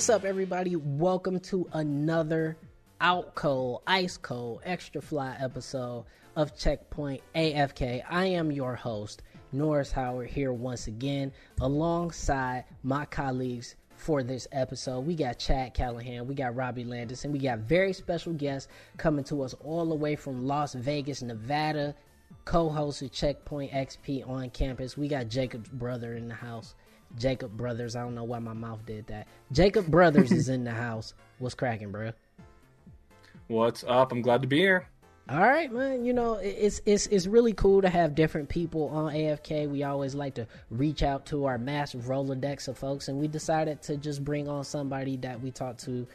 What's up, everybody? Welcome to another out cold, ice cold, extra fly episode of Checkpoint AFK. I am your host, Norris Howard, here once again alongside my colleagues for this episode. We got Chad Callahan, we got Robbie Landis, and we got very special guests coming to us all the way from Las Vegas, Nevada, co-host of Checkpoint XP on campus. We got Jacob's brother in the house. Jacob Brothers. I don't know why my mouth did that. Jacob Brothers is in the house. What's cracking, bro? What's up? I'm glad to be here. All right, man. You know, it's it's it's really cool to have different people on AFK. We always like to reach out to our massive Rolodex of folks, and we decided to just bring on somebody that we talk to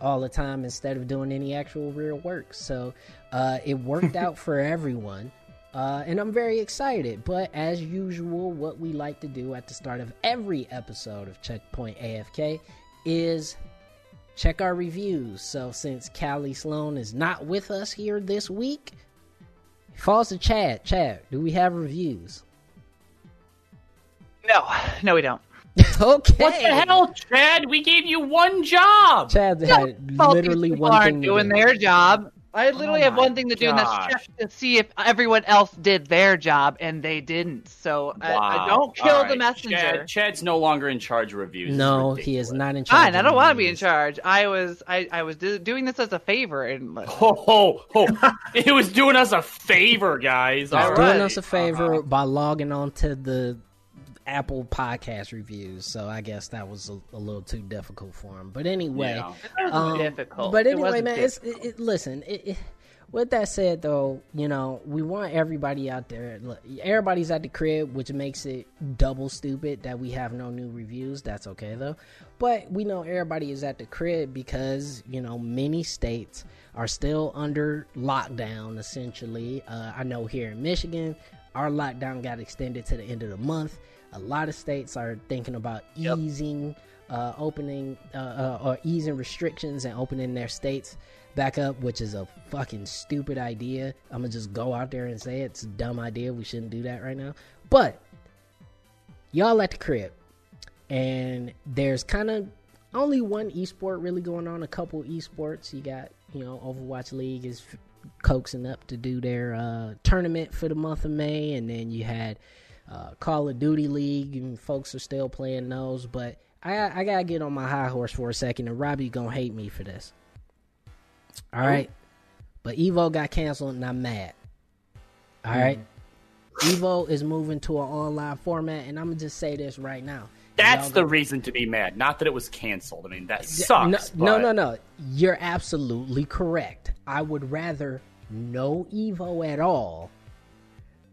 all the time instead of doing any actual real work. So uh, it worked out for everyone. Uh, and I'm very excited. But as usual, what we like to do at the start of every episode of Checkpoint AFK is check our reviews. So since Callie Sloan is not with us here this week, falls to Chad. Chad, do we have reviews? No, no, we don't. okay. What the hell, Chad? We gave you one job. Chad had Well, literally people one aren't thing doing their job. I literally Oh have one thing to do, and that's check to see if everyone else did their job, and they didn't. So I, I don't kill All the right. messenger. Chad, Chad's no longer in charge of reviews. No, he is not in charge. Fine, I don't want to be in charge. I was, I, I was do- doing this as a favor, and Ho ho ho! it was doing us a favor, guys. He's All doing right. us a favor Uh-huh. by logging on to the Apple podcast reviews. So I guess that was a, a little too difficult for him. But anyway, Yeah. Um, difficult. But anyway, wasn't man, it's, it, it, listen. It, it, with that said, though, you know, we want everybody out there. Everybody's at the crib, which makes it double stupid that we have no new reviews. That's okay though. But we know everybody is at the crib because you know many states are still under lockdown. Essentially, uh, I know here in Michigan, our lockdown got extended to the end of the month. A lot of states are thinking about easing uh, opening uh, uh, or easing restrictions and opening their states back up, which is a fucking stupid idea. I'm gonna just go out there and say it. it's a dumb idea. We shouldn't do that right now. But y'all at the crib, and there's kind of only one esport really going on. A couple esports. You got you know Overwatch League is coaxing up to do their uh, tournament for the month of May, and then you had uh, Call of Duty League, and folks are still playing those. But I, I gotta get on my high horse for a second, and Robbie gonna hate me for this. All right, but Evo got canceled, and I'm mad. All right, Evo is moving to an online format, and I'm gonna just say this right now. That's the reason to be mad. Not that it was canceled. I mean, that sucks. no, no, no, no. You're absolutely correct. I would rather no Evo at all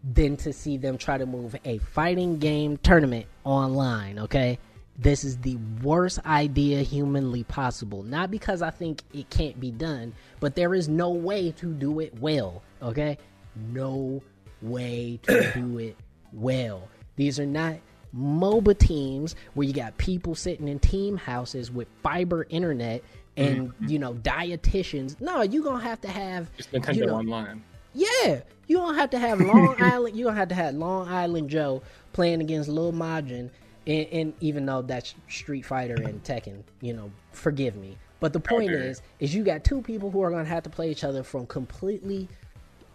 than to see them try to move a fighting game tournament online, okay? This is the worst idea humanly possible. Not because I think it can't be done, but there is no way to do it well, okay? No way to do it well. These are not MOBA teams where you got people sitting in team houses with fiber internet and mm-hmm. you know dietitians. No, you're gonna have to have It's Nintendo you know, Online. Yeah, you don't have to have Long Island. You don't have to have Long Island Joe playing against Lil Majin, and, and even though that's Street Fighter and Tekken, you know, forgive me. But the point is, is you got two people who are going to have to play each other from completely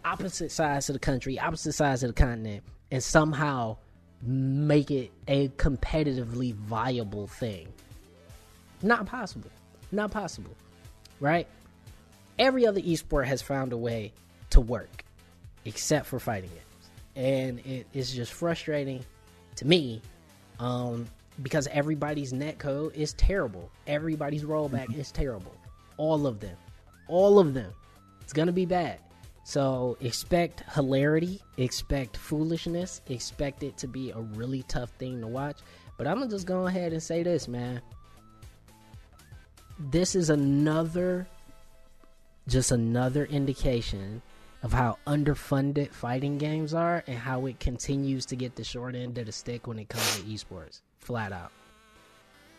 opposite sides of the country, opposite sides of the continent, and somehow make it a competitively viable thing. Not possible. Not possible. Right? Every other esport has found a way to work, except for fighting games. And it is just frustrating to me um, because everybody's net code is terrible. Everybody's rollback is terrible. All of them. All of them. It's going to be bad. So expect hilarity, expect foolishness, expect it to be a really tough thing to watch. But I'm going to just go ahead and say this, man. This is another, just another indication of how underfunded fighting games are and how it continues to get the short end of the stick when it comes to esports. Flat out.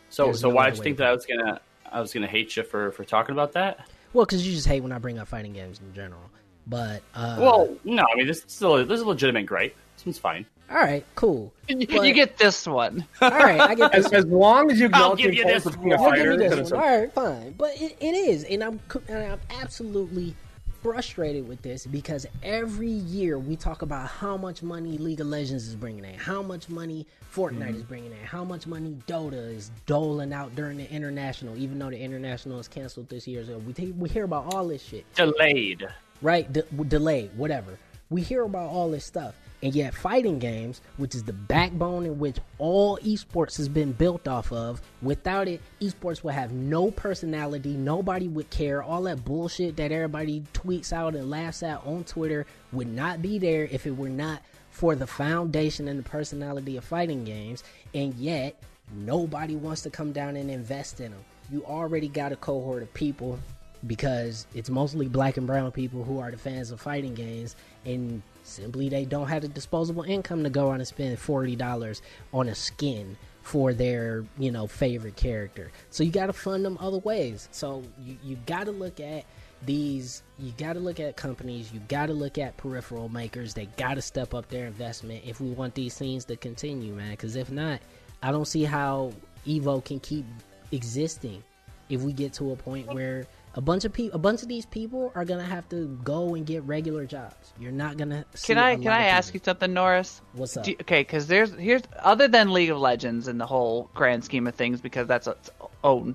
So, There's so no why other did you think that I was gonna, I was gonna hate you for for talking about that? Well, because you just hate when I bring up fighting games in general. But uh, well, no, I mean this is still this is a legitimate gripe. This one's fine. All right, cool. You, But- you get this one. All right, I get this. As, as long as you I'll give the you this of being a one. You'll give fighter, me this one. All right, fine. But it, it is, and I'm and I'm absolutely frustrated with this because every year we talk about how much money League of Legends is bringing in, how much money Fortnite mm-hmm. is bringing in, how much money Dota is doling out during the international, even though the international is canceled this year. So we t- we hear about all this shit Delayed. right? De- delayed, whatever. We hear about all this stuff, and yet fighting games, which is the backbone in which all esports has been built off of, without it, esports would have no personality. Nobody would care. All that bullshit that everybody tweets out and laughs at on Twitter would not be there if it were not for the foundation and the personality of fighting games. And yet, nobody wants to come down and invest in them. You already got a cohort of people because it's mostly black and brown people who are the fans of fighting games and simply they don't have the disposable income to go out and spend $40 on a skin for their you know favorite character. So you got to fund them other ways. So you, you got to look at these you got to look at companies you got to look at peripheral makers. They got to step up their investment if we want these scenes to continue man. Because if not i don't see how evo can keep existing if we get to a point where a bunch of people a bunch of these people are gonna have to go and get regular jobs you're not gonna Can I can I ask you something, Norris? what's up Do okay, because there's here's other than League of Legends in the whole grand scheme of things, because that's its own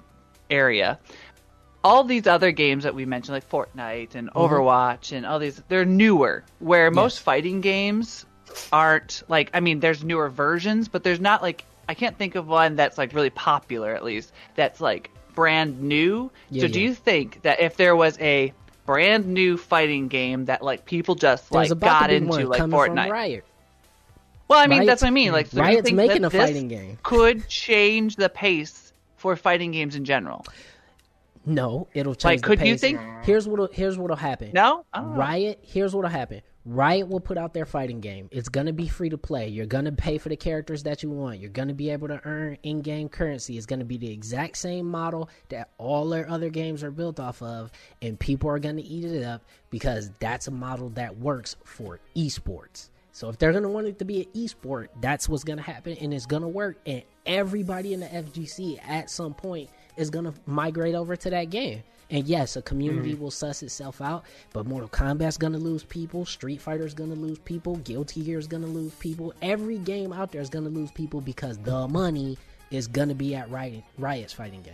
area. All these other games that we mentioned, like Fortnite and mm-hmm. Overwatch and all these, they're newer. Where most fighting games aren't like, I mean, there's newer versions, but there's not like I can't think of one that's like really popular at least. That's like brand new. Yeah, so do you think that if there was a brand new fighting game that like people just there's like got into like Fortnite? riot Well, I mean, Riot's- that's what I mean. Like, so you Riot's think making that a this fighting game. Could change the pace for fighting games in general. no it'll change Like, the could you pace. think- here's what'll here's what'll happen No, know. Riot, here's what'll happen. Riot will put out their fighting game. It's gonna be free to play. You're gonna pay for the characters that you want. You're gonna be able to earn in-game currency. It's gonna be the exact same model that all their other games are built off of, and people are gonna eat it up because that's a model that works for esports. So if they're gonna want it to be an esport, that's what's gonna happen, and it's gonna work. And everybody in the FGC at some point is gonna migrate over to that game. And yes, a community mm-hmm. will suss itself out, but Mortal Kombat's gonna lose people, Street Fighter's gonna lose people, Guilty Gear's gonna lose people. Every game out there is gonna lose people because the money is gonna be at Riot, Riot's fighting game.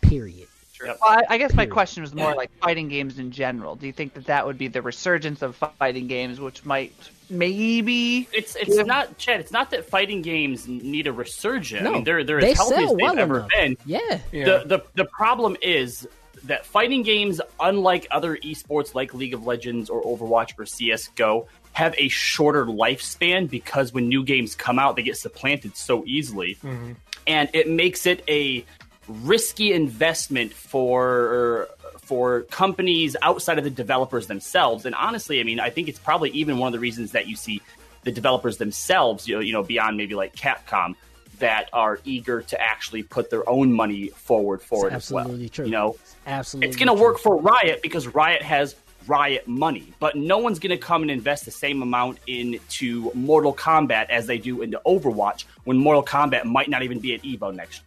Period. Well, I, I guess my question was more like fighting games in general. Do you think that that would be the resurgence of fighting games, which might maybe? It's it's Yeah. not Chad. It's not that fighting games need a resurgence. No, I mean, they're they're they as healthy sell as they've well ever enough. been. Yeah. Yeah. The, the the problem is that fighting games, unlike other esports like League of Legends or Overwatch or CS:GO, have a shorter lifespan because when new games come out, they get supplanted so easily, mm-hmm. and it makes it a risky investment for for companies outside of the developers themselves. And honestly, I mean, I think it's probably even one of the reasons that you see the developers themselves, you know, you know beyond maybe like Capcom, that are eager to actually put their own money forward for It's it as well. absolutely true. You know, Absolutely. it's going to work for Riot because Riot has Riot money, but no one's going to come and invest the same amount into Mortal Kombat as they do into Overwatch when Mortal Kombat might not even be at Evo next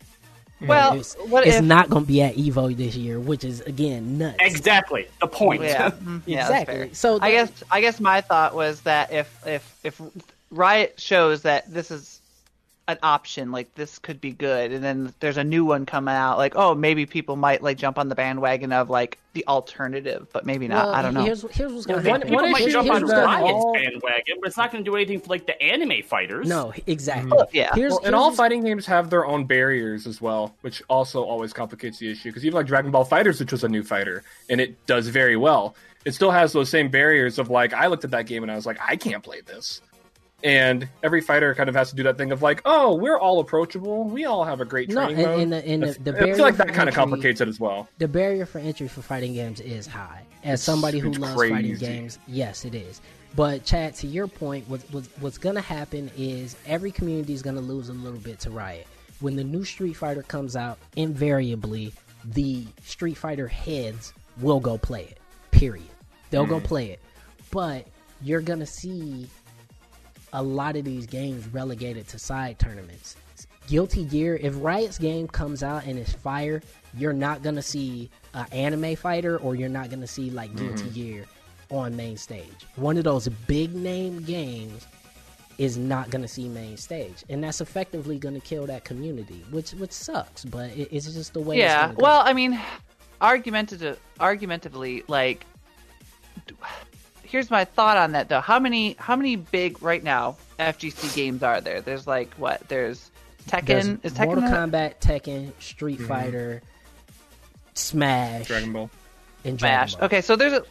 year. Well, It's, what it's if? not gonna be at Evo this year, which is again nuts. Exactly the point. Yeah, mm, yeah, Exactly. fair. So I guess I guess my thought was that if if if Riot shows that this is an option, like this could be good, and then there's a new one coming out, like oh maybe people might like jump on the bandwagon of like the alternative, but maybe not. Well, I don't know. Here's, here's what's gonna One- happen. People What might issue jump here's on is what's that gonna happen. Riot's all- bandwagon, but it's not going to do anything for like the anime fighters. No, exactly. Mm-hmm. Yeah. Here's, Well, here's and all fighting games have their own barriers as well, which also always complicates the issue. Because even like Dragon Ball Fighters, which was a new fighter, and it does very well, it still has those same barriers of like I looked at that game and I was like, I can't play this. And every fighter kind of has to do that thing of like, oh, we're all approachable. We all have a great No, training and- mode. and the- and the- the I feel like that kind of complicates it as well. the barrier for entry for fighting games is high. As somebody who it's loves fighting games, yes, it is. But Chad, to your point, what, what, what's going to happen is every community is going to lose a little bit to Riot. When the new Street Fighter comes out, invariably the Street Fighter heads will go play it. Period. They'll go mm. play it. But you're going to see a lot of these games relegated to side tournaments. Guilty Gear, if Riot's game comes out and it's fire, you're not gonna see an anime fighter or you're not gonna see like Guilty mm-hmm. Gear on main stage. One of those big name games is not gonna see main stage, and that's effectively gonna kill that community, which which sucks. But it, it's just the way. it's Yeah. go. Well, I mean, argumentative, argumentatively, like, here's my thought on that though. How many, how many big right now FGC games are there? There's like what? There's Tekken. There's is Tekken? Mortal a- Kombat, Tekken, Street mm-hmm. Fighter, Smash, Dragon Ball. and Dragon Smash. Ball. Okay, so there's a, so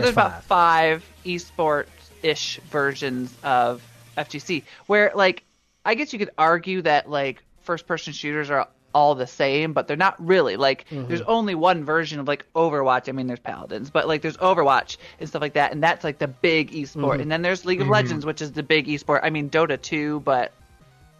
There's there's, about five esports ish versions of FGC where like I guess you could argue that like first person shooters are all the same, but they're not really. Like Mm-hmm. there's only one version of like Overwatch. I mean there's Paladins, but like there's Overwatch and stuff like that, and that's like the big esport. Mm-hmm. And then there's League of Legends, which is the big esport. I mean Dota 2, but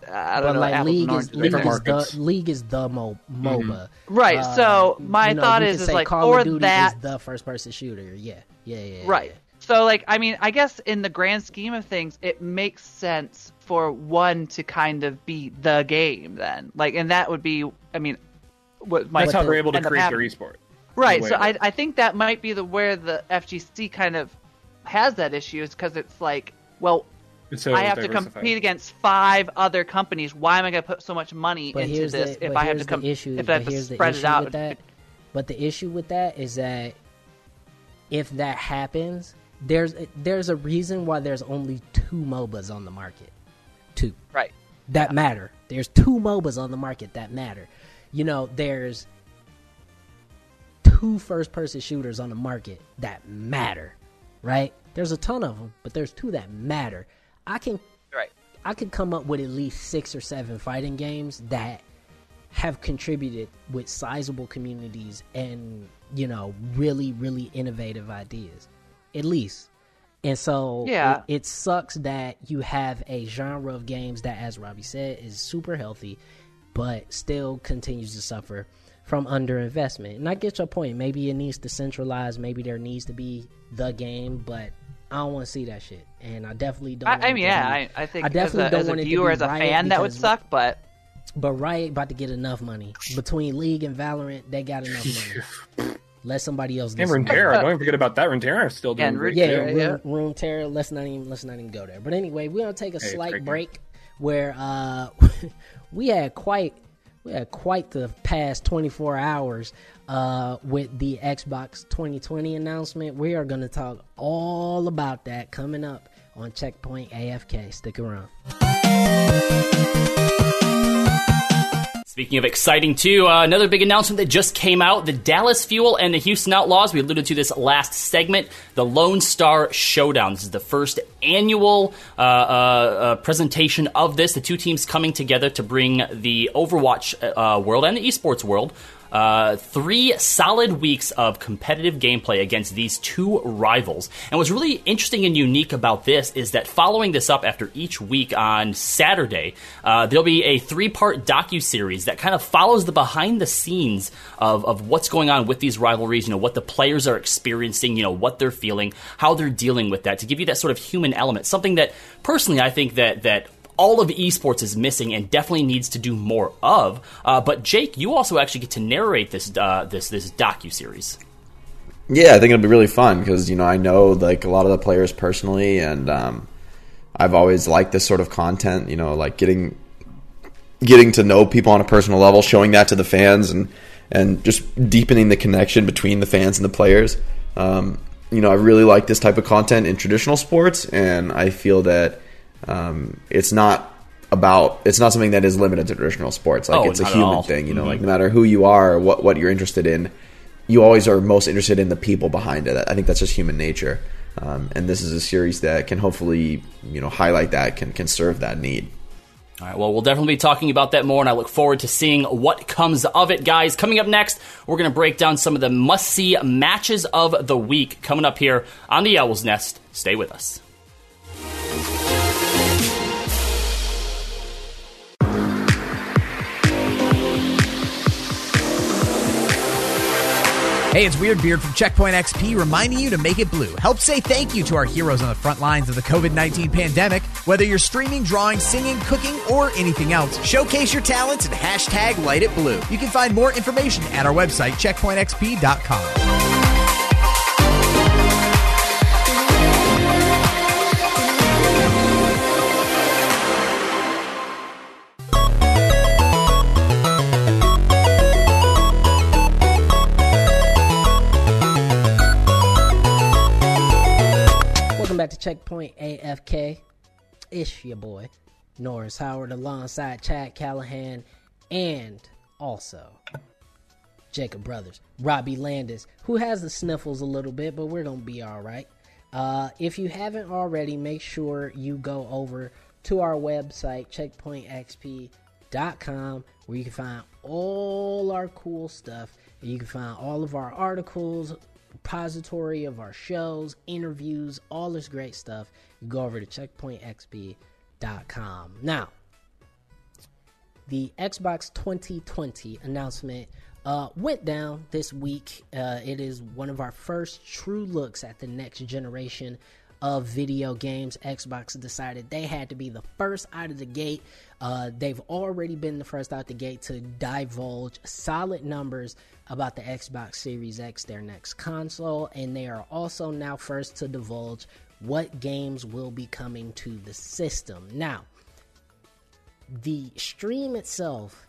uh, I don't But know. like League is League is the League is the mo- MOBA. Right, Uh, so my you know, thought is- could is, like, Call for of Duty that- is the first person shooter. Yeah, yeah, yeah. yeah, Right. yeah. So like I mean I guess in the grand scheme of things it makes sense for one to kind of be the game then. Like and that would be I mean what might That's how they're able to create their happening. esport. Right. So I. I think that might be the where the FGC kind of has that issue is because it's like well so I have to compete against five other companies. Why am I going to put so much money But into this the if I have to come the issue. if I have to here's the spread issue it out? with that. But the issue with that is that if that happens, there's there's a reason why there's only two MOBAs on the market. Two. Right. that matter. There's two MOBAs on the market that matter. You know, there's two first person shooters on the market that matter, right? There's a ton of them, but there's two that matter. I can Right. I could come up with at least 6 or 7 fighting games that have contributed with sizable communities and, you know, really really innovative ideas. At least and so Yeah. it, it sucks that you have a genre of games that, as Robbie said, is super healthy, but still continues to suffer from underinvestment. And I get your point. Maybe it needs to centralize. Maybe there needs to be the game, but I don't want to see that shit. And I definitely don't. I, I mean, yeah, I, I think I definitely as don't a, as want a to viewer, as a Riot fan, that would suck. But But Riot about to get enough money between League and Valorant. They got enough money. Let somebody else. Do. And listen. Runeterra, don't even forget about that. Runeterra's still doing And great. Yeah, too. Runeterra, yeah. room, room terror. Let's not even let's not even go there. But anyway, we're gonna take a Hey, slight great game. break where uh we had quite we had quite the past 24 hours uh with the Xbox 2020 announcement. We are gonna talk all about that coming up on Checkpoint AFK. Stick around. Speaking of exciting, too, uh, another big announcement that just came out the Dallas Fuel and the Houston Outlaws. We alluded to this last segment the Lone Star Showdown. This is the first annual uh, uh, uh, presentation of this. The two teams coming together to bring the Overwatch uh, world and the esports world. Uh, three solid weeks of competitive gameplay against these two rivals. And what's really interesting and unique about this is that following this up after each week on Saturday, uh, there'll be a three-part docu-series that kind of follows the behind-the-scenes of, of what's going on with these rivalries, you know, what the players are experiencing, you know, what they're feeling, how they're dealing with that, to give you that sort of human element. Something that, personally, I think that, that all of esports is missing and definitely needs to do more of. Uh, but Jake, you also actually get to narrate this uh, this this docu series. Yeah, I think it'll be really fun because you know I know like a lot of the players personally, and um, I've always liked this sort of content. You know, like getting getting to know people on a personal level, showing that to the fans, and and just deepening the connection between the fans and the players. Um, you know, I really like this type of content in traditional sports, and I feel that um, it's not about it's not something that is limited to traditional sports. Like Oh, it's a human thing. You know, like no matter who you are what what you're interested in, you always are most interested in the people behind it. I think that's just human nature. Um, and this is a series that can hopefully you know highlight that can can serve that need. All right, well, we'll definitely be talking about that more, and I look forward to seeing what comes of it, guys. Coming up next, we're going to break down some of the must see matches of the week coming up here on the Owl's Nest. Stay with us. Hey, it's Weird Beard from Checkpoint XP reminding you to make it blue. Help say thank you to our heroes on the front lines of the COVID 19 pandemic Whether you're streaming, drawing, singing, cooking, or anything else, showcase your talents and hashtag Light It Blue. You can find more information at our website, checkpointxp.com. Checkpoint AFK. It's your boy, Norris Howard, alongside Chad Callahan and also Jacob Brothers, Robbie Landis, who has the sniffles a little bit, but we're going to be all right. Uh, if you haven't already, make sure you go over to our website, checkpointxp.com, where you can find all our cool stuff. You can find all of our articles, repository of our shows, interviews, all this great stuff. You go over to checkpointxp.com. Now, the Xbox 2020 announcement uh, went down this week. Uh, it is one of our first true looks at the next generation of video games. Xbox decided they had to be the first out of the gate. Uh, they've already been the first out the gate to divulge solid numbers about the Xbox Series X, their next console, and they are also now first to divulge what games will be coming to the system. Now, the stream itself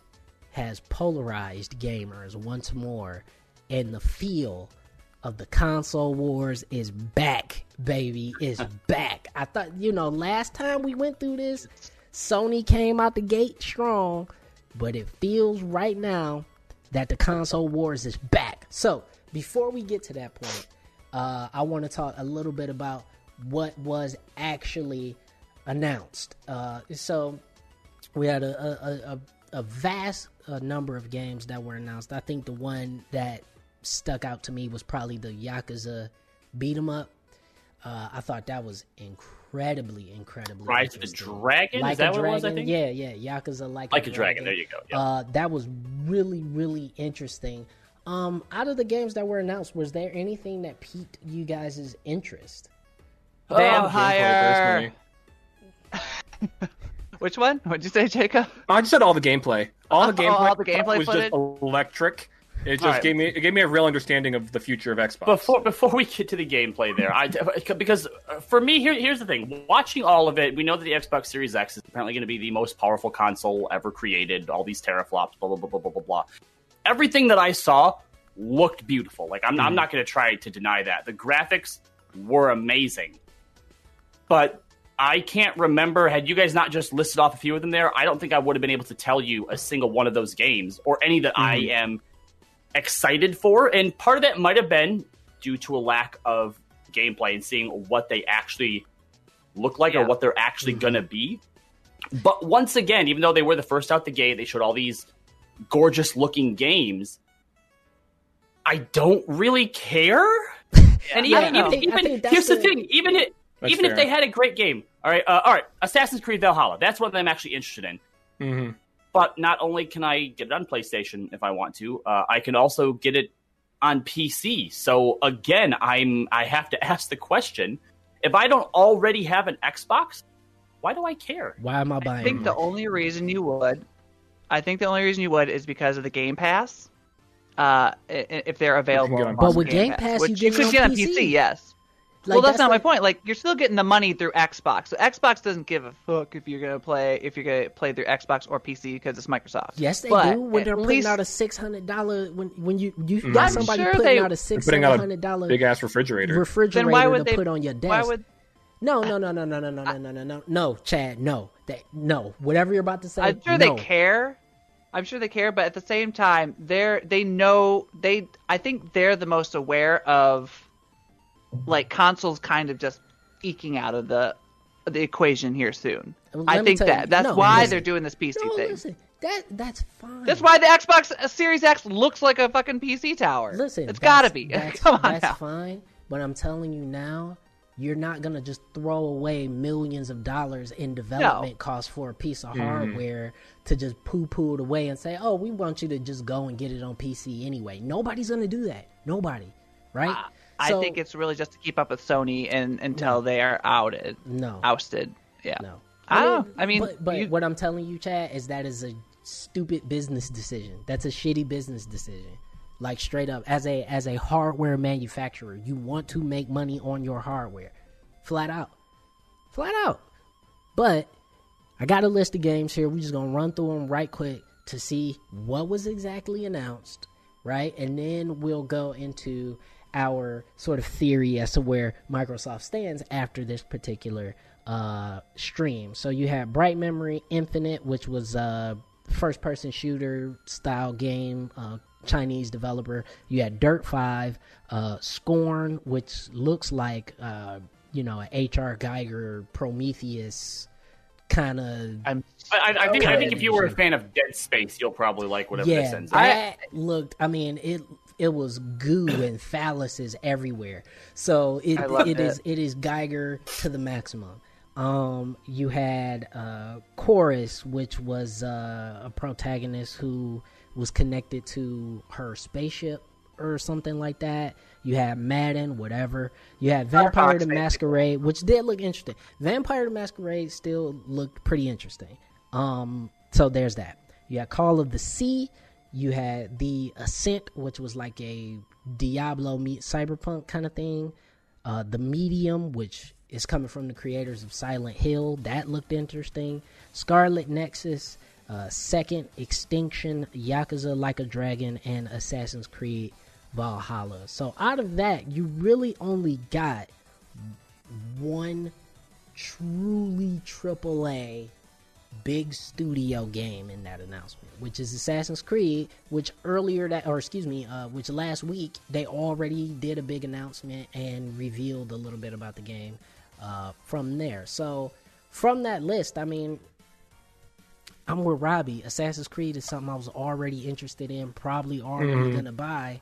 has polarized gamers once more, and the feel of the console wars is back, baby. Is back. I thought, you know, last time we went through this, Sony came out the gate strong, but it feels right now that the console wars is back. So, before we get to that point, uh, I want to talk a little bit about what was actually announced. Uh, so, we had a a, a, a vast uh, number of games that were announced. I think the one that stuck out to me was probably the Yakuza beat 'em up. Uh, I thought that was incredibly, incredibly. Rise of the. Dragon? Like Is that a what it was, I Dragon? think? Yeah, yeah. Yakuza like, Like a dragon. There you go. Yeah. Uh, that was really, really interesting. Um, out of the games that were announced, was there anything that piqued you guys' interest? Oh, Vampire. gameplay, Which one? What'd you say, Jacob? I just said all the gameplay. All the Oh, gameplay, all the gameplay was footage? just electric. It just Alright. gave me it gave me a real understanding of the future of Xbox. Before before we get to the gameplay, there, I because uh, for me here here's the thing. Watching all of it, we know that the Xbox Series X is apparently going to be the most powerful console ever created. All these teraflops, blah blah blah blah blah blah blah. Everything that I saw looked beautiful. Like I'm, I'm not going to try to deny that the graphics were amazing, but I can't remember. Had you guys not just listed off a few of them there, I don't think I would have been able to tell you a single one of those games or any that I am excited for. And part of that might have been due to a lack of gameplay and seeing what they actually look like or what they're actually going to be. But once again, even though they were the first out the gate, they showed all these gorgeous looking games. I don't really care. And even, even, even- here's the the- thing: even it, That's even if they had a great game, all right, uh, all right, Assassin's Creed Valhalla. That's what I'm actually interested in. hmm But not only can I get it on PlayStation if I want to, uh, I can also get it on PC. So again, I'm I have to ask the question: if I don't already have an Xbox, why do I care? Why am I buying? It? I think the only reason you would, I think the only reason you would is because of the Game Pass. Uh, i- i- if they're available, get on on But with Game Pass, you which get it could on get on PC. PC. Yes. Like, well, that's, not my point. Like, you're still getting the money through Xbox. So Xbox doesn't give a fuck if you're gonna play if you're gonna play through Xbox or PC because it's Microsoft. Yes, they But do. When they're putting least- out a six hundred dollar when when you you Mm-hmm. got somebody sure putting they- out a They're six putting seven out hundred dollar big ass refrigerator. refrigerator then why would to they put on your desk. Why would No, no, no, no, no, no, no, no, no, no, no, no, Chad, no, that no, whatever you're about to say. I'm sure no. they care. I'm sure they care, but at the same time, they're they know they. I think they're the most aware of like consoles kind of just eking out of the the equation here soon. Let I think tell you- that that's no, why listen. they're doing this PC No, thing. listen, that that's fine. That's why the Xbox Series X looks like a fucking PC tower. Listen, it's got to be. That's, Come on that's now. fine. But I'm telling you now, you're not gonna just throw away millions of dollars in development costs for a piece of Mm-hmm. hardware to just poo-poo it away and say, "Oh, we want you to just go and get it on PC anyway." Nobody's gonna do that. Nobody, right? I So- think it's really just to keep up with Sony and until they are outed, no. ousted, Yeah. No. I don't. I mean, but, but you- what I'm telling you, Chad, is that is a stupid business decision. That's a shitty business decision. Like straight up, as a as a hardware manufacturer, you want to make money on your hardware, flat out, flat out. But I got a list of games here. We're just gonna run through them right quick to see what was exactly announced, right? And then we'll go into our sort of theory as to where Microsoft stands after this particular uh, stream. So you have Bright Memory Infinite, which was a first-person shooter style game. Uh, Chinese developer. You had Dirt Five, uh, Scorn, which looks like uh, you know an H.R. Giger Prometheus kind of I'm I, I think I think if you were a fan of Dead Space, you'll probably like whatever yeah, this ends. Up. that looked. I mean, it it was goo and phalluses everywhere. So it it is it. it is Giger to the maximum. Um, you had uh, Chorus, which was uh, a protagonist who was connected to her spaceship or something like that. You had Madden, whatever. You had Vampire the. Masquerade, which did look interesting. Vampire the Masquerade still looked pretty interesting. Um, so there's that. You had Call of the Sea. You had the Ascent, which was like a Diablo meet Cyberpunk kind of thing. Uh, the Medium, which is coming from the creators of Silent Hill, that looked interesting. Scarlet Nexus, uh, Second Extinction, Yakuza Like a Dragon, and Assassin's Creed Valhalla. So out of that, you really only got one truly AAA big studio game in that announcement, which is Assassin's Creed, which earlier that, or excuse me, uh, which last week they already did a big announcement and revealed a little bit about the game uh, from there. So from that list, I mean, I'm with Robbie. Assassin's Creed is something I was already interested in, probably already gonna buy.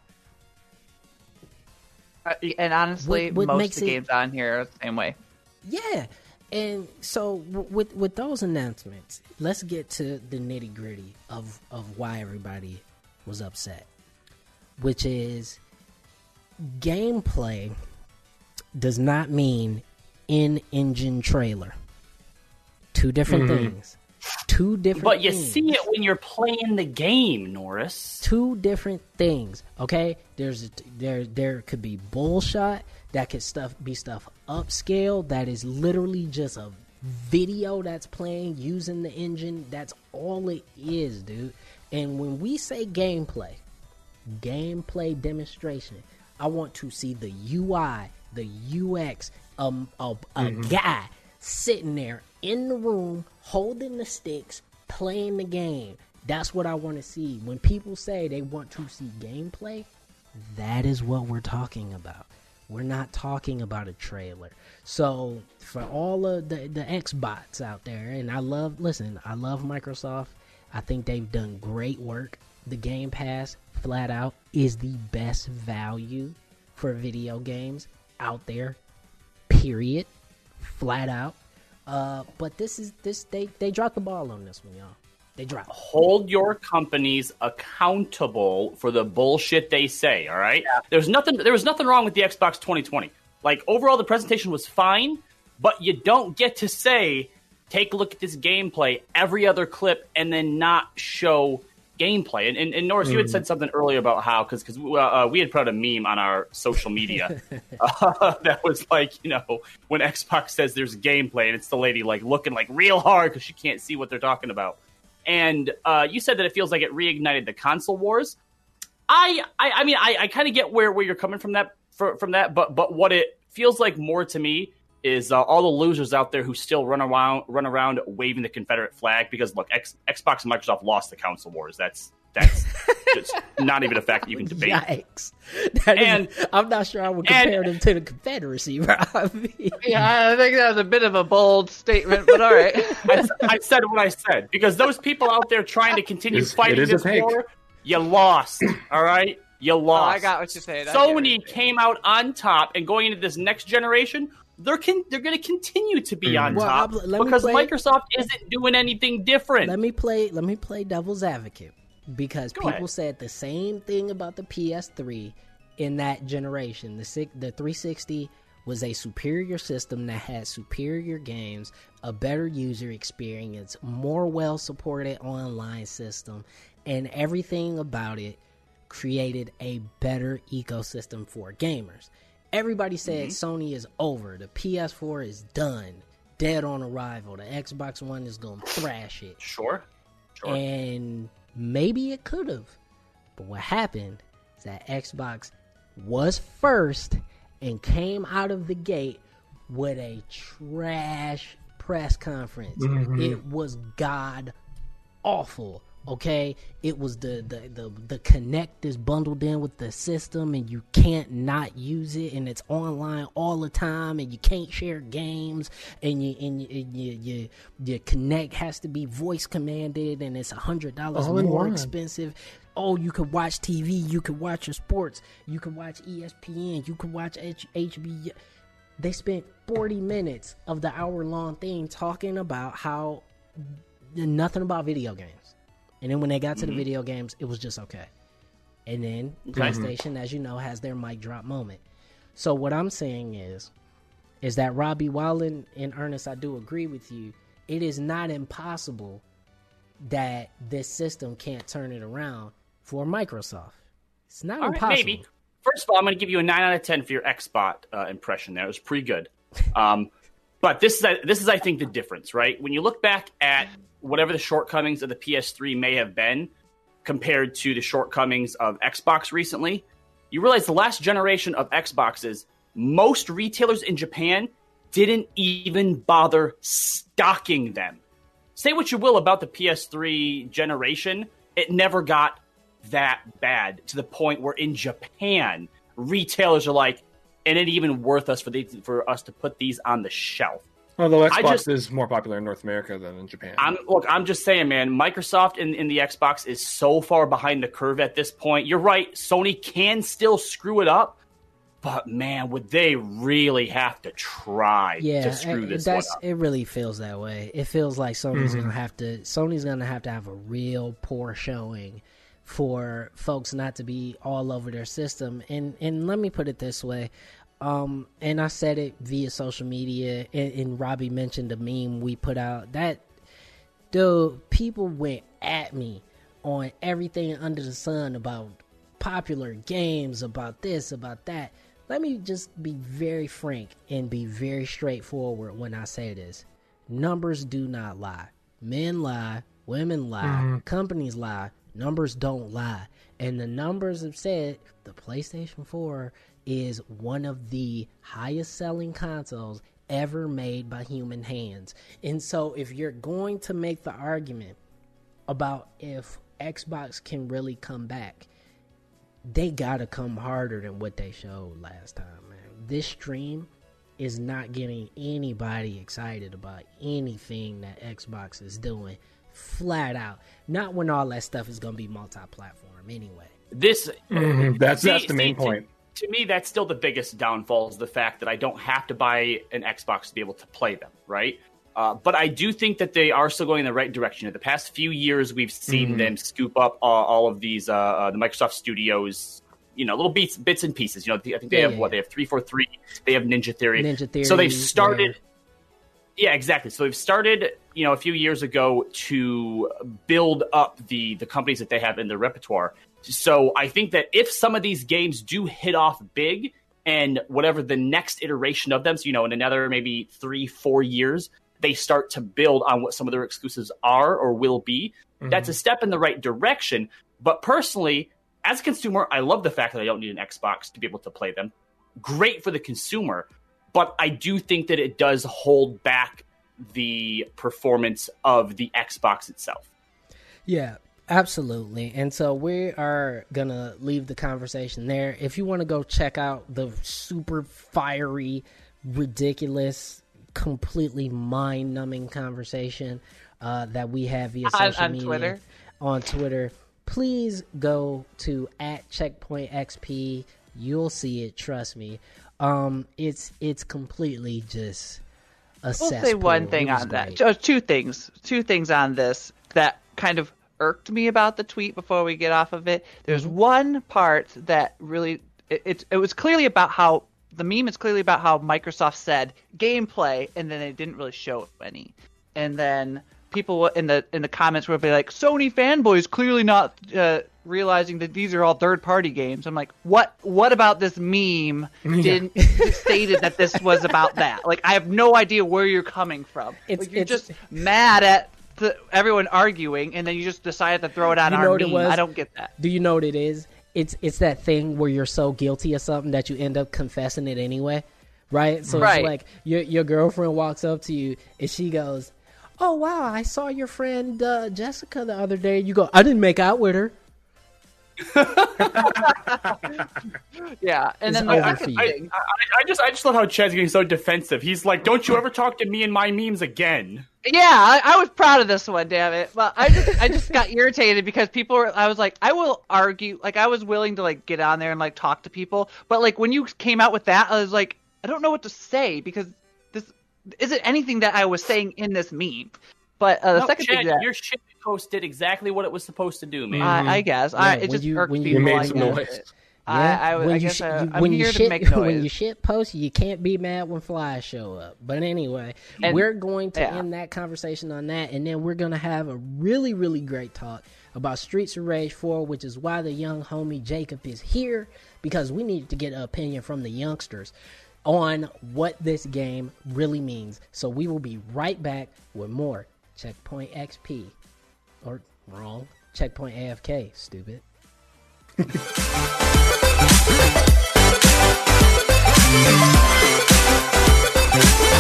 Uh, and honestly, What- what most makes of the it- games on here are the same way. Yeah, and so with with those announcements, let's get to the nitty gritty of of why everybody was upset, which is gameplay does not mean in engine trailer. Two different mm-hmm. things. Two different. But you things see it when you're playing the game, Norris. two different things. Okay, there's there there could be bullshot that could stuff be stuff upscale that is literally just a video that's playing using the engine. That's all it is, dude. And when we say gameplay, gameplay demonstration, I want to see the UI, the UX, um, a, a guy sitting there in the room holding the sticks, playing the game. That's what I want to see. When people say they want to see gameplay, that is what we're talking about. We're not talking about a trailer. So for all of the the Xbots out there, and I love listen, I love Microsoft. I think they've done great work. The Game Pass, flat out, is the best value for video games out there. Period. Flat out. Uh, but this is this they they dropped the ball on this one, y'all. They dropped. Hold your companies accountable for the bullshit they say. All right. There's nothing. There was nothing wrong with the Xbox 2020. Like overall, the presentation was fine, but you don't get to say, "Take a look at this gameplay" every other clip and then not show gameplay. And, and, and Norris, you had said something earlier about how because because uh, we had put out a meme on our social media uh, that was like you know when Xbox says there's gameplay and it's the lady like looking like real hard because she can't see what they're talking about. And uh, you said that it feels like it reignited the console wars. I I, I mean I, I kind of get where, where you're coming from that for, from that, but but what it feels like more to me is uh, all the losers out there who still run around run around waving the Confederate flag because look, X, Xbox and Microsoft lost the console wars. That's that's just not even a fact that you can debate. Yikes! That is- And- I'm not sure I would and- compare them to the Confederacy, Robbie. Yeah, I think that was a bit of a bold statement, but all right. I, I said what I said because those people out there trying to continue It's- fighting it is a this war, you lost. All right, you Oh, lost. I got what you're saying. I Sony you're came out on top, and going into this next generation, they're con- they're going to continue to be on mm. Well, top I'll- let me because play- Microsoft isn't doing anything different. let me play. Let me play devil's advocate because Go people ahead. said the same thing about the PS3 in that generation. The six, the 360 was a superior system that had superior games, a better user experience, more well supported online system, and everything about it created a better ecosystem for gamers. Everybody said mm-hmm. Sony is over. The PS4 is done. Dead on arrival. The Xbox One is going to thrash it. Sure. Sure. And maybe it could have. But what happened is that Xbox was first and came out of the gate with a trash press conference. Mm-hmm. It was god awful. Okay, it was the, the the the Kinect is bundled in with the system, and you can't not use it, and it's online all the time, and you can't share games, and you and you and you, you, your Kinect has to be voice commanded, and it's a hundred dollars more one. expensive. Oh, you could watch TV, you could watch your sports, you could watch ESPN, you could watch H- HBO. They spent 40 minutes of the hour long thing talking about how nothing about video games. And then when they got to the video games, it was just okay. And then PlayStation, as you know, has their mic drop moment. So what I'm saying is, is that Robbie Wallen and Ernest, I do agree with you. It is not impossible that this system can't turn it around for Microsoft. It's not All right, impossible. maybe. First of all, I'm going to give you a nine out of ten for your Xbot uh, impression. There, it was pretty good. Um, but this is this is, I think, the difference, right? When you look back at whatever the shortcomings of the PS3 may have been compared to the shortcomings of Xbox recently, you realize the last generation of Xboxes, most retailers in Japan didn't even bother stocking them. Say what you will about the PS3 generation, it never got that bad to the point where in Japan, retailers are like, "And it even worth us for these, for us to put these on the shelf?" Although Xbox just- is more popular in North America than in Japan. I'm look. I'm just saying, man. Microsoft in, in the Xbox is so far behind the curve at this point. You're right. Sony can still screw it up, but man, would they really have to try yeah, to screw uh, this one up? it. Really feels that way. It feels like Sony's gonna have to. Sony's gonna have to have a real poor showing for folks not to be all over their system. And and let me put it this way. Um, and I said it via social media, and, and Robbie mentioned the meme we put out. That dude, people went at me on everything under the sun about popular games, about this, about that. Let me just be very frank and be very straightforward when I say this. Numbers do not lie. Men lie, women lie, companies lie, numbers don't lie. And the numbers have said the PlayStation 4 is one of the highest selling consoles ever made by human hands. And so if you're going to make the argument about if Xbox can really come back, they gotta come harder than what they showed last time, man. This stream is not getting anybody excited about anything that Xbox is doing. Flat out. Not when all that stuff is gonna be multi platform anyway. This Mhm, That's See- that's the main see, point. To, me, that's still the biggest downfall is the fact that I don't have to buy an Xbox to be able to play them, right? Uh, but I do think that they are still going in the right direction. In the past few years, we've seen Mm-hmm. them scoop up all, all of these uh, uh, the Microsoft Studios, you know, little bits bits and pieces. You know, I think they Yeah, have yeah, what yeah. they have three four three. They have Ninja Theory. Ninja Theory, So they've started. yeah. Yeah, exactly. So they've started, you know, a few years ago to build up the the companies that they have in their repertoire. So I think that if some of these games do hit off big, and whatever the next iteration of them, so you know, in another maybe three, four years, they start to build on what some of their exclusives are or will be. That's a mm-hmm. step in the right direction. But personally, as a consumer, I love the fact that I don't need an Xbox to be able to play them. Great for the consumer, but I do think that it does hold back the performance of the Xbox itself. Yeah, absolutely. And so we are gonna leave the conversation there. If you want to go check out the super fiery, ridiculous, completely mind-numbing conversation uh, that we have via social on media Twitter. on Twitter, please go to at checkpoint XP. You'll see it. Trust me. Um, it's it's completely just a We'll say one thing on that. great. Just two things. Two things on this that kind of irked me about the tweet before we get off of it. There's one part that really it, it, it was clearly about how the meme is clearly about how Microsoft said gameplay, and then they didn't really show any. And then people in the in the comments would be like, Sony fanboys clearly not uh, realizing that these are all third party games. I'm like, what? What about this meme didn't stated that this was about that? Like, I have no idea where you're coming from. It's- like, you're it's- just mad at the, everyone arguing, and then you just decided to throw it on You know our what it was? I don't get that. Do you know what it is? It's it's that thing where you're so guilty of something that you end up confessing it anyway, right? So Right. it's like your your girlfriend walks up to you and she goes, "Oh wow, I saw your friend uh, Jessica the other day." You go, "I didn't make out with her." Yeah, and It's then over the for second you. thing, I, I just I just love how Chad's getting so defensive. He's like, "Don't you ever talk to me and my memes again." Yeah, I, I was proud of this one, damn it. But I just I just got irritated because people were I was like, I will argue like I was willing to like get on there and like talk to people. But like when you came out with that, I was like, I don't know what to say because this isn't anything that I was saying in this meme. But uh, the No, second Chad, thing that your shit post did exactly what it was supposed to do, man. I, I guess I, it just you- irks when you- You made I some guess. noise. I, I, when I you guess sh- uh, I'm when you here shit, to make noise. When you shit post, you can't be mad when flies show up. But anyway, And- we're going to yeah. end that conversation on that, and then we're gonna have a really, really great talk about Streets of Rage 4, which is why the young homie Jacob is here because we need to get an opinion from the youngsters on what this game really means. So we will be right back with more Checkpoint XP. Or wrong. Checkpoint AFK, stupid.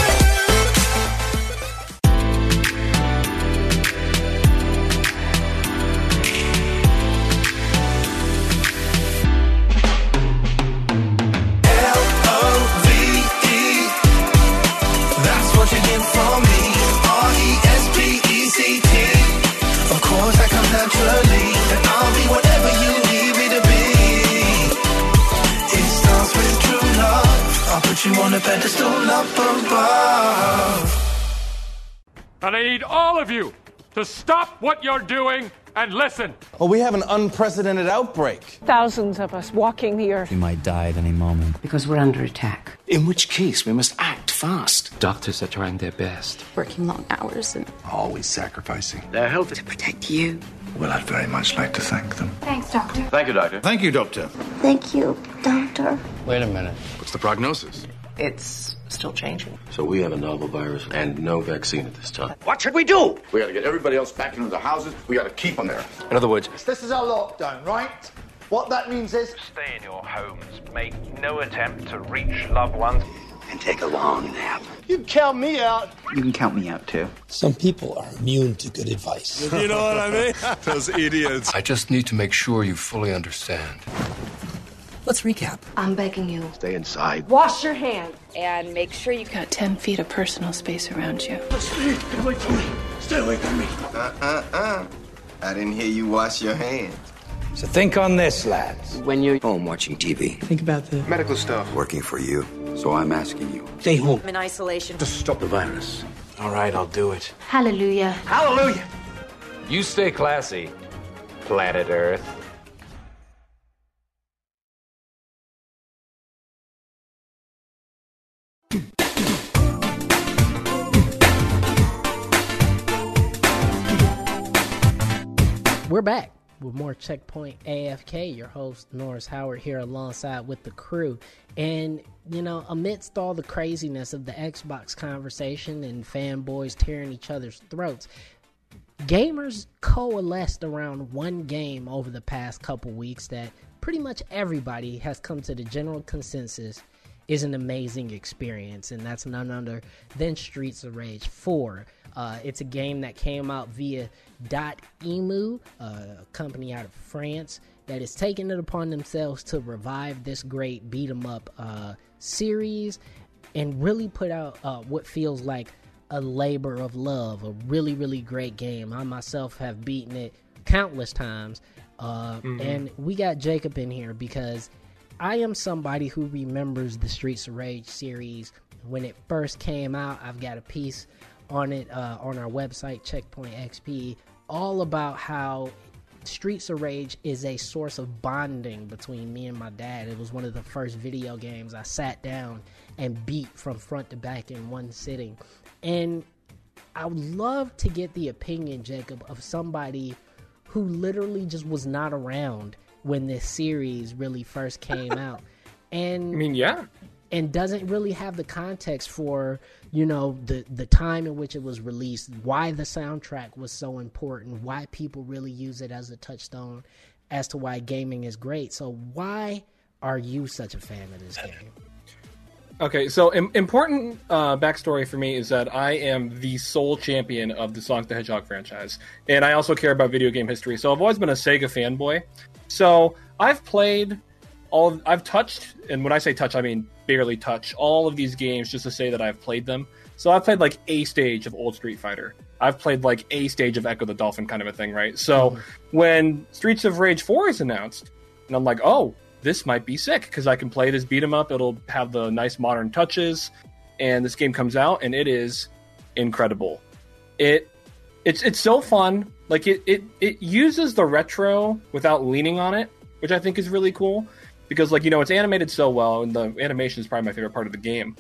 put you on a pedestal up above. And I need all of you to stop what you're doing and listen. Well, we have an unprecedented outbreak. Thousands of us walking the earth. We might die at any moment. Because we're under attack. In which case, we must act fast. Doctors are trying their best. Working long hours and Always sacrificing. their health to protect you. Well, I'd very much like to thank them. Thanks, Doctor. Thank you, Doctor. Thank you, Doctor. Thank you, Doctor. Wait a minute. What's the prognosis? It's still changing. So we have a novel virus and no vaccine at this time. What should we do? We gotta get everybody else back into the houses. We gotta keep them there. In other words, This is our lockdown, right? What that means is Stay in your homes. Make no attempt to reach loved ones. and take a long nap. You can count me out. you can count me out too. Some people are immune to good advice. You know what I mean? Those idiots. I just need to make sure you fully understand. Let's recap. I'm begging you. Stay inside. Wash your hands. And make sure you've Got 10 feet of personal space around you. Stay away from me. Stay away from me. Uh-uh-uh. I didn't hear you wash your hands. So think on this, lads. When you're Home watching TV. think about the Medical stuff. Working for you. So I'm asking you. stay home. I'm in isolation. Just stop the virus. All right, I'll do it. Hallelujah. Hallelujah. You stay classy, planet Earth. We're back with more Checkpoint AFK. Your host, Norris Howard, here alongside with the crew. And, you know, amidst all the craziness of the Xbox conversation and fanboys tearing each other's throats, gamers coalesced around one game over the past couple weeks that pretty much everybody has come to the general consensus is an amazing experience, and that's none other than Streets of Rage 4. Uh, it's a game that came out via Dotemu, a company out of France that has taken it upon themselves to revive this great beat 'em up uh, series and really put out uh, what feels like a labor of love, a really, really great game. I myself have beaten it countless times. Uh, And we got Jacob in here because I am somebody who remembers the Streets of Rage series when it first came out. I've got a piece on it uh, on our website, Checkpoint XP, all about how Streets of Rage is a source of bonding between me and my dad. It was one of the first video games I sat down and beat from front to back in one sitting. And I would love to get the opinion, Jacob, of somebody who literally just was not around when this series really first came out. And I mean, yeah. and doesn't really have the context for you know the the time in which it was released why the soundtrack was so important why people really use it as a touchstone as to why gaming is great so why are you such a fan of this game Okay, so Im- important uh, backstory for me is that I am the sole champion of the Sonic the Hedgehog franchise, and I also care about video game history. So I've always been a Sega fanboy. So I've played all, I've touched, and when I say touch, I mean barely touch all of these games just to say that I've played them. So I've played like a stage of Old Street Fighter. I've played like a stage of Ecco the Dolphin, kind of a thing, right? So when Streets of Rage 4 is announced, and I'm like, oh, this might be sick because I can play this beat 'em up. It'll have the nice modern touches, and this game comes out and it is incredible. It it's it's so fun. Like it it it uses the retro without leaning on it, which I think is really cool because like you know it's animated so well, and the animation is probably my favorite part of the game.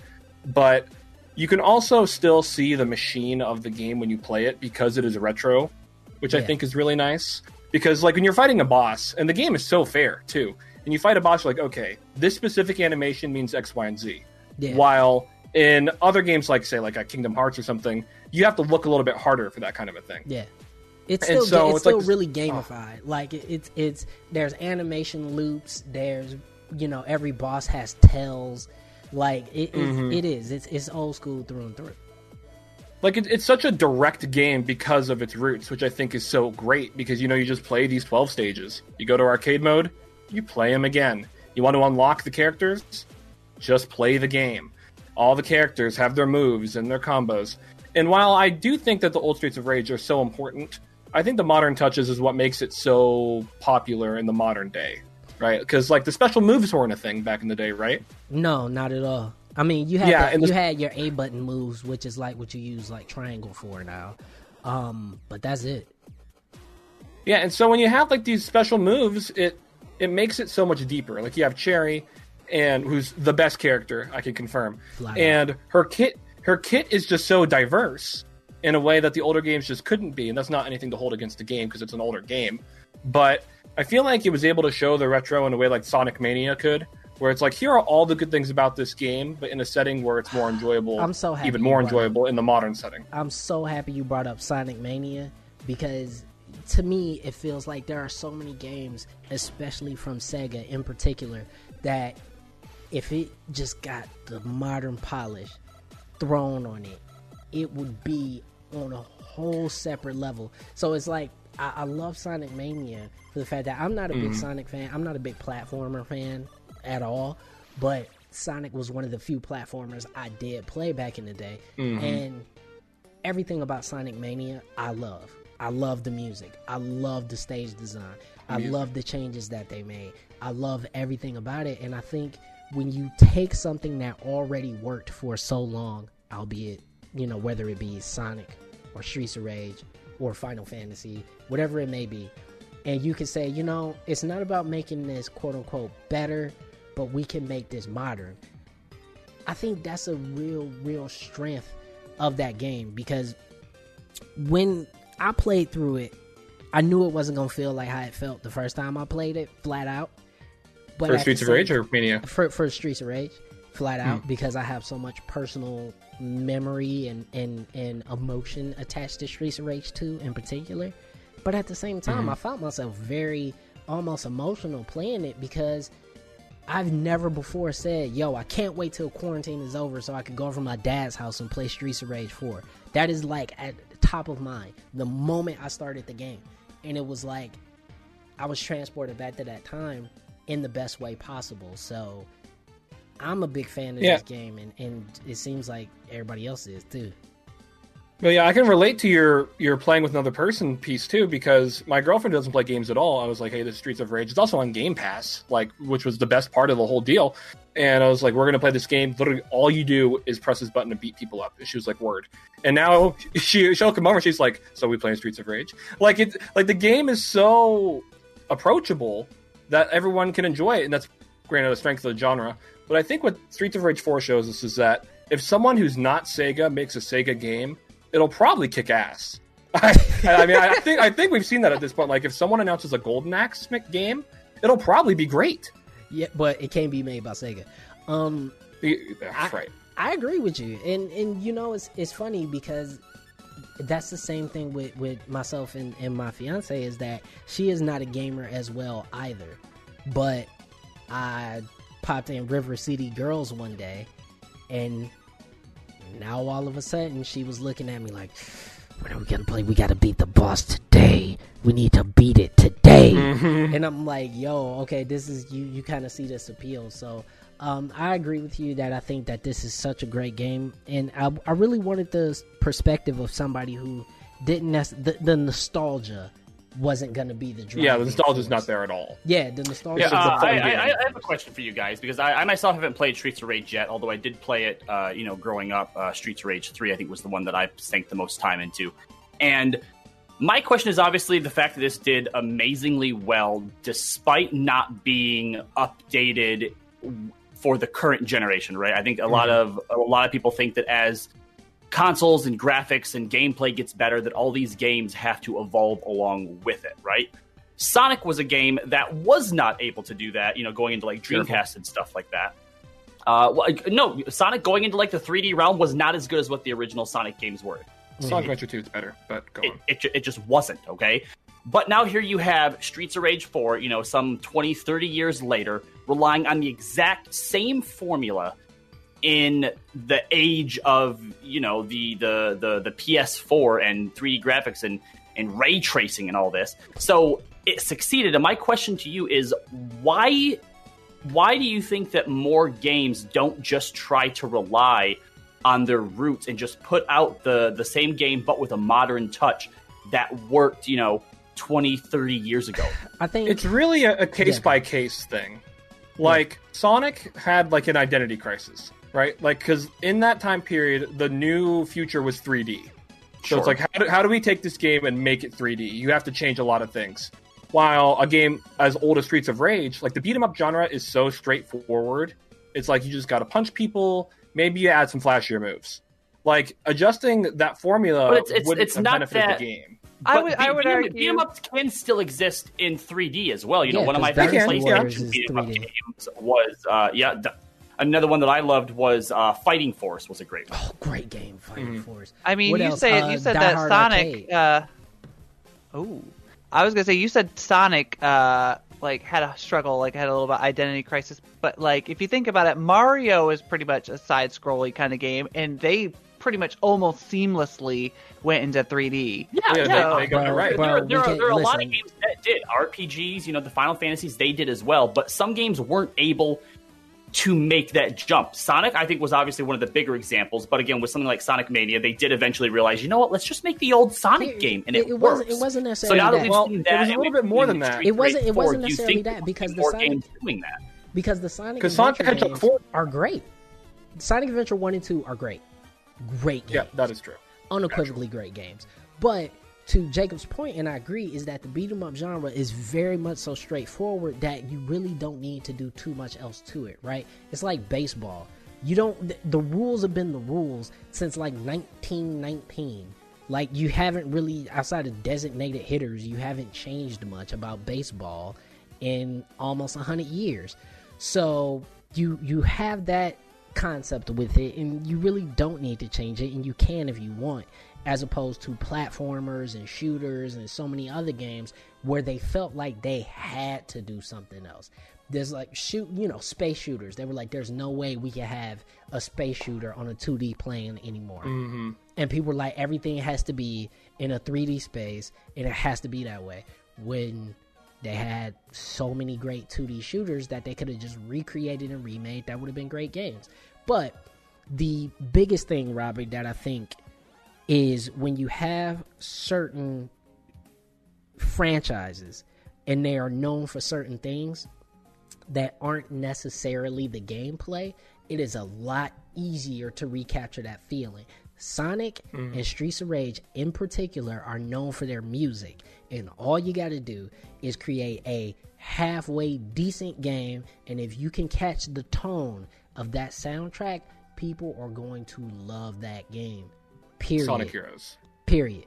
But you can also still see the machine of the game when you play it because it is retro, which I think is really nice. Because like when you're fighting a boss, and the game is so fair too, and you fight a boss, you're like, okay, this specific animation means X, Y, and Z. Yeah. While in other games, like say like a Kingdom Hearts or something, you have to look a little bit harder for that kind of a thing. yeah it's still so it's, it's like still this- really gamified like it, it's it's there's animation loops there's you know every boss has tells like it, it, Mhm. it is it's it's old school through and through like it, it's such a direct game because of its roots which i think is so great because you know you just play these 12 stages you go to arcade mode you play them again you want to unlock the characters just play the game all the characters have their moves and their combos and while i do think that the old streets of rage are so important i think the modern touches is what makes it so popular in the modern day right because like the special moves weren't a thing back in the day right No, not at all. I mean, you had Yeah, the- the- you had your A button moves, which is like what you use like triangle for now. Um, but that's it. Yeah, and so when you have like these special moves, it it makes it so much deeper. Like you have Cherry, and who's the best character I can confirm, Flat out. and her kit her kit is just so diverse in a way that the older games just couldn't be, and that's not anything to hold against the game because it's an older game, but I feel like it was able to show the retro in a way like Sonic Mania could. Where it's like, here are all the good things about this game, but in a setting where it's more enjoyable, I'm so happy even more enjoyable in the modern setting. I'm so happy you brought up Sonic Mania because to me it feels like there are so many games, especially from Sega in particular, that if it just got the modern polish thrown on it, it would be on a whole separate level. So it's like I, I love Sonic Mania for the fact that I'm not a big Mhm. Sonic fan. I'm not a big platformer fan at all, but Sonic was one of the few platformers I did play back in the day, Mhm. and everything about Sonic Mania I love. I love the music. I love the stage design. I Music. love the changes that they made. I love everything about it. And I think when you take something that already worked for so long, albeit, you know, whether it be Sonic or Streets of Rage or Final Fantasy, whatever it may be, and you can say, you know, it's not about making this quote unquote better, but we can make this modern. I think that's a real, real strength of that game because when I played through it, I knew it wasn't gonna feel like how it felt the first time I played it, flat out. But For Streets of Rage or Mania? For for Streets of Rage, flat out, Hmm. because I have so much personal memory and and and emotion attached to Streets of Rage 2 in particular. But at the same time, Mhm. I found myself very almost emotional playing it because I've never before said, "Yo, I can't wait till quarantine is over so I can go over to my dad's house and play Streets of Rage 4." That is like at top of mind the moment I started the game, and it was like I was transported back to that time in the best way possible. So I'm a big fan of Yeah. this game, and and it seems like everybody else is too. But yeah, I can relate to your your playing with another person piece too because my girlfriend doesn't play games at all. I was like, hey, the Streets of Rage. It's also on Game Pass, like which was the best part of the whole deal. And I was like, we're gonna play this game. Literally, all you do is press this button to beat people up. And she was like, word. And now she she'll come over. She's like, so we playing Streets of Rage? Like it, like the game is so approachable that everyone can enjoy it, and that's granted the strength of the genre. But I think what Streets of Rage 4 shows us is that if someone who's not Sega makes a Sega game, it'll probably kick ass. I, I mean, I think I think we've seen that at this point. Like, if someone announces a Golden Axe game, it'll probably be great. Yeah, but it can't be made by Sega. Um, That's I, right. I agree with you, and and you know it's it's funny because that's the same thing with with myself and, and my fiance is that she is not a gamer as well either, but I popped in River City Girls one day, and now all of a sudden she was looking at me like, "When are we gonna play? We gotta beat the boss today. We need to beat it today." Mhm. And I'm like, "Yo, okay, this is you. You kind of see this appeal." So um, I agree with you that I think that this is such a great game, and I, I really wanted the perspective of somebody who didn't nec- the, the nostalgia wasn't gonna be the driving Yeah, the nostalgia's not there at all. Yeah, the nostalgia. Yeah, uh, I, I. I have a question for you guys because I, I myself haven't played Streets of Rage yet, although I did play it, uh, you know, growing up. Uh, Streets of Rage 3, I think, was the one that I sank the most time into. And my question is obviously the fact that this did amazingly well despite not being updated for the current generation, right? I think a lot of a lot of people think that as consoles and graphics and gameplay gets better that all these games have to evolve along with it, right? Sonic was a game that was not able to do that, you know, going into like Dreamcast and stuff like that. Uh, well, no, Sonic going into like the 3D realm was not as good as what the original Sonic games were. Sonic Adventure 2 is better, but go It, on. it, it just wasn't, okay? But now here you have Streets of Rage 4, you know, some 20, 30 years later, relying on the exact same formula in the age of, you know, the the the, the PS4 and 3D graphics and, and ray tracing and all this. So it succeeded. And my question to you is why why do you think that more games don't just try to rely on their roots and just put out the the same game but with a modern touch that worked you know 20 30 years ago I think it's really a, a case by case thing. Like Sonic had like an identity crisis, right? Like because in that time period, the new future was 3D. So Sure. it's like how do, how do we take this game and make it 3D? You have to change a lot of things. While a game as old as Streets of Rage, like the beat 'em up genre, is so straightforward. It's like you just got to punch people. Maybe you add some flashier moves. Like adjusting that formula but it's it's, wouldn't it's have not benefited that the game. I But would- I would beat 'em- argue- beat 'em ups can still exist in 3D as well. You know, Yeah, one of my favorite Dynasty Warriors PlayStation is beat 'em up games was uh, yeah. Th- another one that I loved was uh, Fighting Force. Was a great one. Oh, great game, Fighting Mm-hmm. Force. I mean, What you else? say Uh, you said Die that Hard Sonic. Uh, oh, I was gonna say you said Sonic uh, like had a struggle, like had a little bit of identity crisis. But like if you think about it, Mario is pretty much a side-scrolling kind of game, and they pretty much almost seamlessly went into 3D. Yeah, Yeah, yeah. they- they got it right. Bro, there, there are, there are a lot of games that did RPGs. You know, the Final Fantasies they did as well, but some games weren't able to make that jump. Sonic, I think, was obviously one of the bigger examples. But again, with something like Sonic Mania, they did eventually realize, you know what? Let's just make the old Sonic It- game, and it- it, it works. wasn't- it wasn't So necessarily now that that. we've Well, seen it was a little bit more than that. It wasn't- it wasn't 4, do you necessarily think that, because the Sonic- games doing that. because the Sonic 'Cause Sonic Adventure games 4 are great. Sonic Adventure One and Two are great, great games. Yeah, that is true. unequivocally great games. But to Jacob's point, and I agree, is that the beat 'em up genre is very much so straightforward that you really don't need to do too much else to it, right? It's like baseball. You don't. th- The rules have been the rules since like 1919. Like you haven't really, outside of designated hitters, you haven't changed much about baseball in almost hundred years. So you you have that concept with it, and you really don't need to change it, and you can if you want, as opposed to platformers and shooters and so many other games where they felt like they had to do something else. There's like shoot, you know, space shooters. They were like, "There's no way we can have a space shooter on a 2D plane anymore." Mm-hmm. And people were like, "Everything has to be in a 3D space, and it has to be that way." When they had so many great 2D shooters that they could have just recreated and remade. That would have been great games. But the biggest thing, Robbie, that I think is when you have certain franchises and they are known for certain things that aren't necessarily the gameplay, it is a lot easier to recapture that feeling. Sonic Mhm. and Streets of Rage in particular are known for their music, and all you got to do is create a halfway decent game, and if you can catch the tone of that soundtrack, people are going to love that game. Period. Sonic Heroes. Period.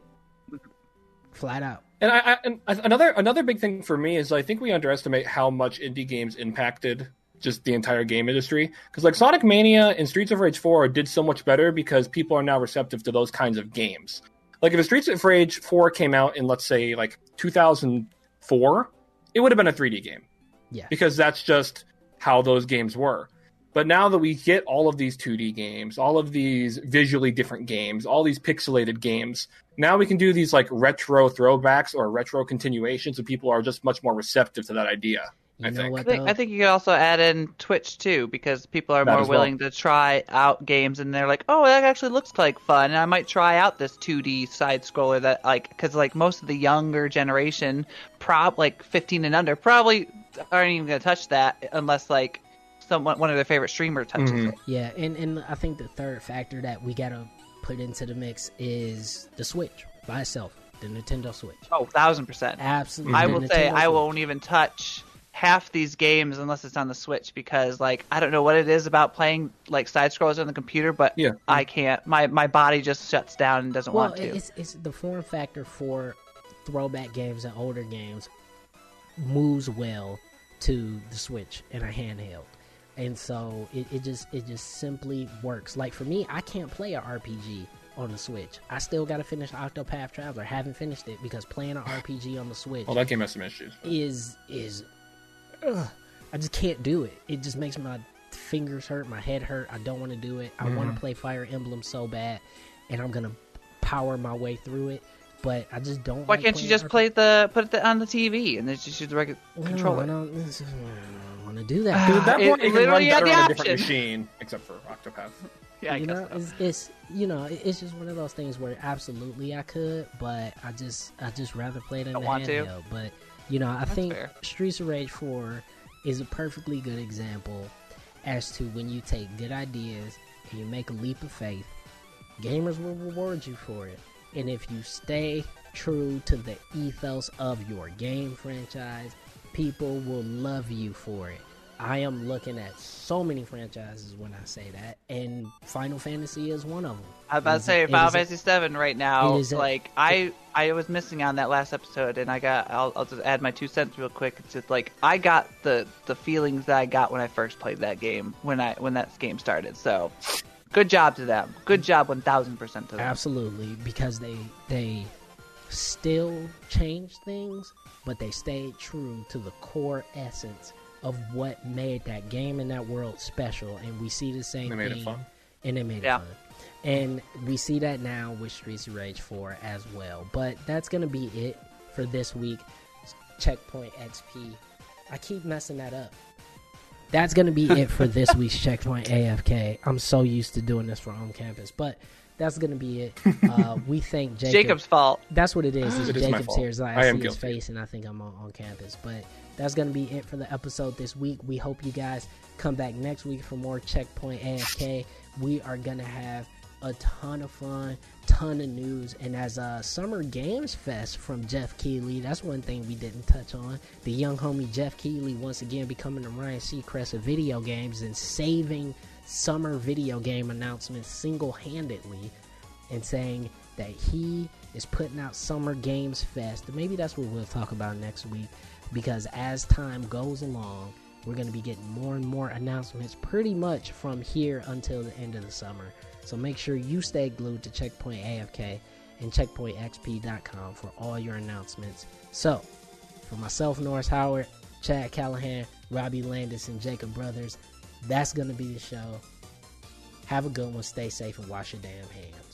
Flat out. And I, I and another another big thing for me is I think we underestimate how much indie games impacted just the entire game industry. Because like Sonic Mania and Streets of Rage 4 did so much better because people are now receptive to those kinds of games. Like if a Streets of Rage 4 came out in let's say like 2004, it would have been a 3D game. Yeah. Because that's just how those games were. But now that we get all of these 2D games, all of these visually different games, all these pixelated games, now we can do these like retro throwbacks or retro continuations, and people are just much more receptive to that idea. I think. I think, I think you could also add in Twitch too, because people are That more as well. willing to try out games, and they're like, "Oh, that actually looks like fun," and I might try out this 2D side scroller that like, because like most of the younger generation, prob like 15 and under, probably aren't even gonna touch that unless like someone one of their favorite streamers touches Mm-hmm. it. Yeah, and, and I think the third factor that we gotta put into the mix is the Switch by itself, the Nintendo Switch. Oh, thousand percent. Absolutely. I The will say Nintendo I won't even touch half these games unless it's on the Switch because like I don't know what it is about playing like side scrollers on the computer, but Yeah. I can't. My my body just shuts down and doesn't Well, want to. it's it's the form factor for throwback games and older games moves well to the Switch and a handheld. And so it, it just it just simply works. Like for me, I can't play a RPG on the Switch. I still got to finish Octopath Traveler. Haven't finished it because playing an RPG on the Switch Well, that game has some issues. is is ugh, I just can't do it. It just makes my fingers hurt, my head hurt. I don't want to do it. I want to mm-hmm. play Fire Emblem so bad, and I'm gonna power my way through it. But I just don't. Why like can't you just RPG. play the put it on the TV and then just use the regular No, controller? I don't, want to do that. Dude, at that It point, it, can run literally had better the on a different option. machine, except for Octopath. Yeah, I you guess know, so. it's, it's you know, it's just one of those things where absolutely I could, but I just I just rather play it in Don't the handheld. But you know, I think fair. Streets of Rage Four is a perfectly good example as to when you take good ideas and you make a leap of faith, gamers will reward you for it. And if you stay true to the ethos of your game franchise, people will love you for it. I am looking at so many franchises when I say that, and Final Fantasy is one of them. I was about to say Final Fantasy Seven right now. it is a- like I I was missing on that last episode, and I got I'll, I'll just add my two cents real quick. It's just like I got the the feelings that I got when I first played that game when I when that game started. So good job to them. Good job, one thousand percent to them. Absolutely, because they they still change things, but they stayed true to the core essence of what made that game and that world special. And we see the same They made it fun. and they made Yeah. it fun. And we see that now with Streets of Rage 4 as well. But that's gonna be it for this week. Checkpoint XP. I keep messing that up. That's gonna be it for this week's Checkpoint AFK. I'm so used to doing this for on campus, but that's gonna be it. Uh, we thank Jacob. Jacob's fault. That's what it is. Is It is my Jacob's fault. here. So I, I see am his face, and I think I'm on, on campus. But that's gonna be it for the episode this week. We hope you guys come back next week for more Checkpoint AFK. We are gonna have a ton of fun, ton of news, and as a Summer Games Fest from Geoff Keighley, that's one thing we didn't touch on. The young homie Geoff Keighley once again becoming the Ryan Seacrest of video games and saving summer video game announcements single-handedly and saying that he is putting out Summer Games Fest. Maybe that's what we'll talk about next week because as time goes along, we're going to be getting more and more announcements pretty much from here until the end of the summer. So make sure you stay glued to Checkpoint AFK and checkpointxp.com for all your announcements. So, for myself, Norris Howard, Chad Callahan, Robbie Landis, and Jacob Brothers, that's going to be the show. Have a good one. Stay safe and wash your damn hands.